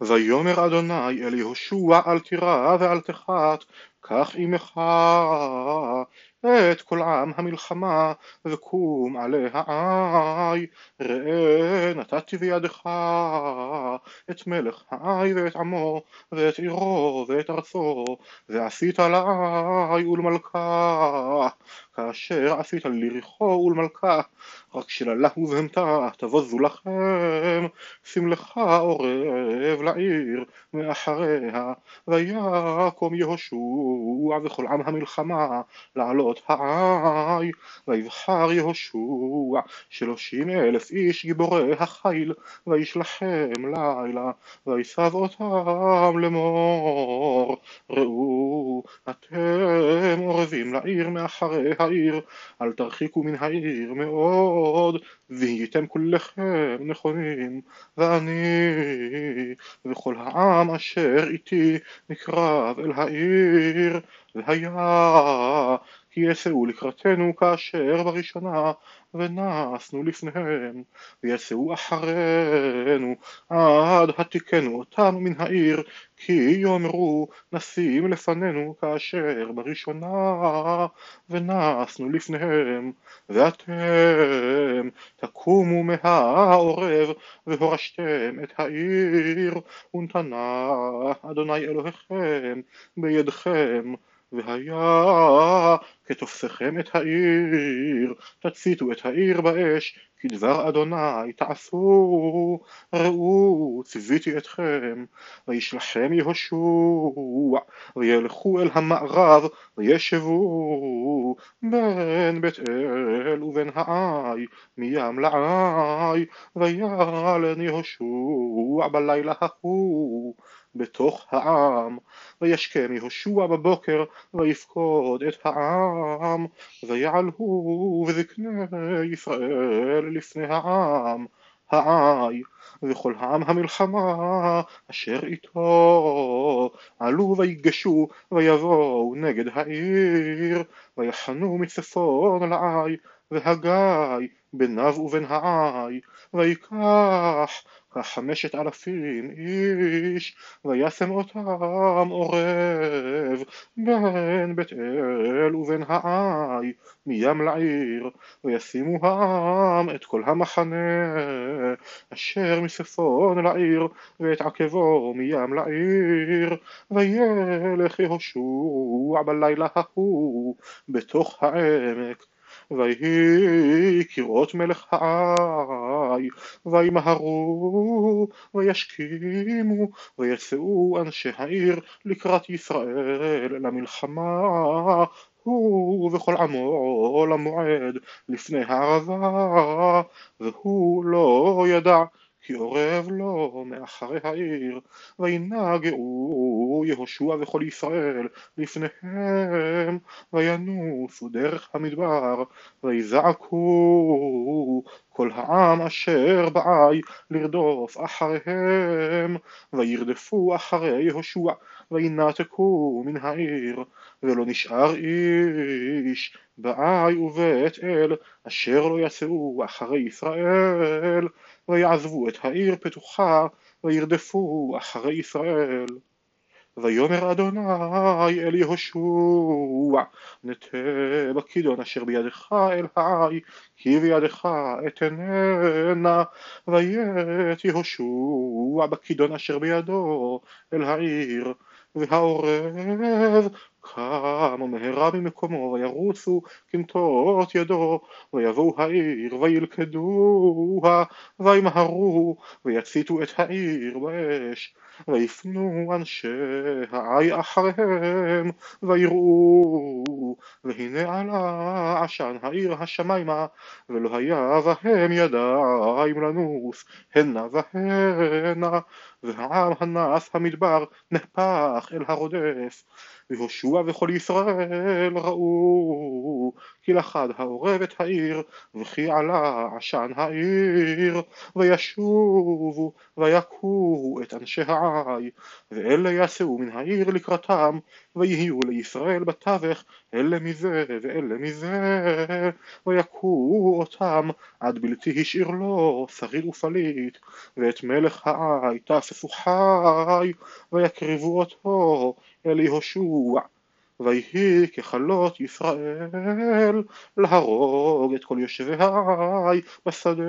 ויאמר אדוני אל יהושע אל תירא ואל תחת קח עמך את כל עם המלחמה וקום עליה עי. ראה נתתי בידך את מלך העי ואת עמו ואת עירו ואת ארצו ועשית לעי ולמלכה כאשר עשית ליריחו ולמלכה רק שללה ובהמתה תבוזו לכם. שים לך עורב לעיר מאחריה ויקום יהושע וכל עם המלחמה לעלות העי. ויבחר יהושע שלושים אלף איש גיבורי החיל וישלחם לילה ויסב אותם לאמור. ראו אתם עורבים לעיר מאחרי העיר אל תרחיקו מן העיר מאוד והייתם כולכם נכונים ואני וכל העם אשר איתי נקרב אל העיר והיה יסעו לקראתנו כאשר בראשונה ונסנו לפניהם ויסעו אחרינו עד התיקנו אותם מן העיר כי יאמרו נשים לפנינו כאשר בראשונה ונסנו לפניהם ואתם תקומו מהעורב והורשתם את העיר ונתנה אדוני אלוהיכם בידכם והיה כתופסכם את העיר, תציתו את העיר באש, כדבר אדוני תעשו, ראו ציוויתי אתכם, וישלחם יהושע, וילכו אל המערב, וישבו בין בית אל ובין העי, מים לעי, וילן יהושע בלילה ההוא. בתוך העם, וישכם יהושע בבוקר, ויפקוד את העם, ויעלו וזקני ישראל לפני העם, העי, וכל העם המלחמה אשר איתו, עלו ויגשו ויבואו נגד העיר, ויחנו מצפון לעי, והגיא ביניו ובין העי, ויקח כחמשת אלפים איש, וישם אותם עורב בין בית אל ובין העי, מים לעיר, וישימו העם את כל המחנה אשר מצפון לעיר, ואת עקבו מים לעיר, וילך יהושע בלילה ההוא בתוך העמק ויהי כראות מלך העי, וימהרו, וישכימו, ויצאו אנשי העיר לקראת ישראל למלחמה, הוא וכל עמו למועד לפני הערבה, והוא לא ידע כי אורב לו מאחרי העיר, וינגעו יהושע וכל ישראל לפניהם, וינוסו דרך המדבר, ויזעקו כל העם אשר בעי לרדוף אחריהם, וירדפו אחרי יהושע, וינתקו מן העיר, ולא נשאר איש בעי ובית אל, אשר לא יצאו אחרי ישראל, ויעזבו את העיר פתוחה, וירדפו אחרי ישראל. ויאמר אדוני אל יהושע נטה בכידון אשר בידך אל העי כי בידך אתננה ויית יהושע בכידון אשר בידו אל העיר והעורב קם ומהרה ממקומו וירוצו כמטות ידו ויבואו העיר וילכדוה וימהרו ויציתו את העיר באש ויפנו אנשי העי אחריהם ויראו והנה עלה עשן העיר השמיימה ולא היה בהם ידיים לנוס הנה והנה והעם הנס המדבר נהפך אל הרודף ויהושע וכל ישראל ראו כי לחד העורב את העיר, וכי עלה עשן העיר, וישובו ויכו את אנשי העי, ואלה יצאו מן העיר לקראתם, ויהיו לישראל בתווך, אלה מזה ואלה מזה, ויכו אותם עד בלתי השאיר לו שריד ופליט, ואת מלך העי תאספו חי, ויקריבו אותו אל יהושע ויהי ככלות ישראל להרוג את כל יושבי העי בשדה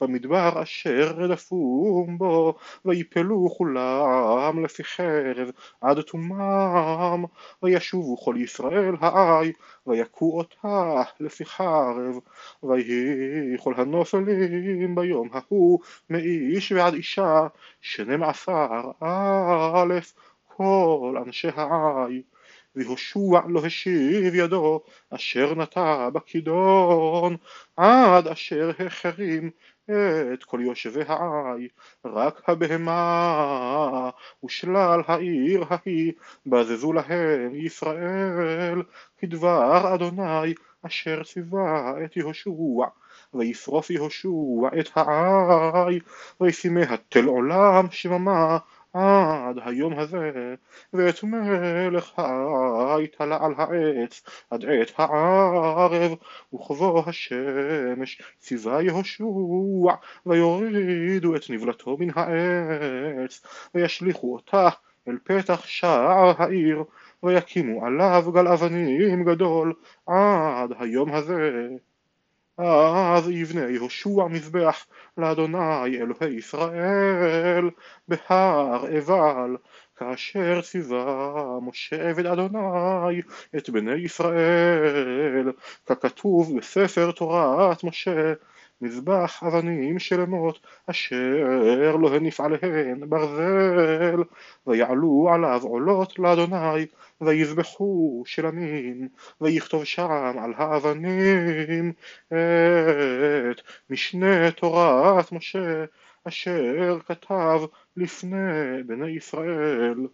במדבר אשר רדפום בו ויפלו כולם לפי חרב עד תומם וישובו כל ישראל העי ויכו אותה לפי חרב. ויהי כל הנופלים ביום ההוא מאיש ועד אישה שנים עשר א' כל אנשי העי ויהושע לא השיב ידו אשר נטע בכידון עד אשר החרים את כל יושבי העי. רק הבהמה ושלל העיר ההיא בזזו להם ישראל כדבר אדוני אשר ציווה את יהושע וישרוף יהושע את העי וישימיה תל עולם שממה עד היום הזה, ואת מלך העי תלה על העץ עד עת הערב, וכבוא השמש ציווה יהושע, ויורידו את נבלתו מן העץ, וישליכו אותה אל פתח שער העיר, ויקימו עליו גל אבנים גדול עד היום הזה. אז יבנה יהושע מזבח לאדוני אלוהי ישראל בהר עבל כאשר ציווה משה עבד אדוני את בני ישראל. ככתוב בספר תורת משה מזבח אבנים שלמות אשר לא הניף עליהן ברזל ויעלו עליו עולות לאדוני ויזבחו שלמים ויכתוב שם על האבנים את משנה תורת משה אשר כתב לפני בני ישראל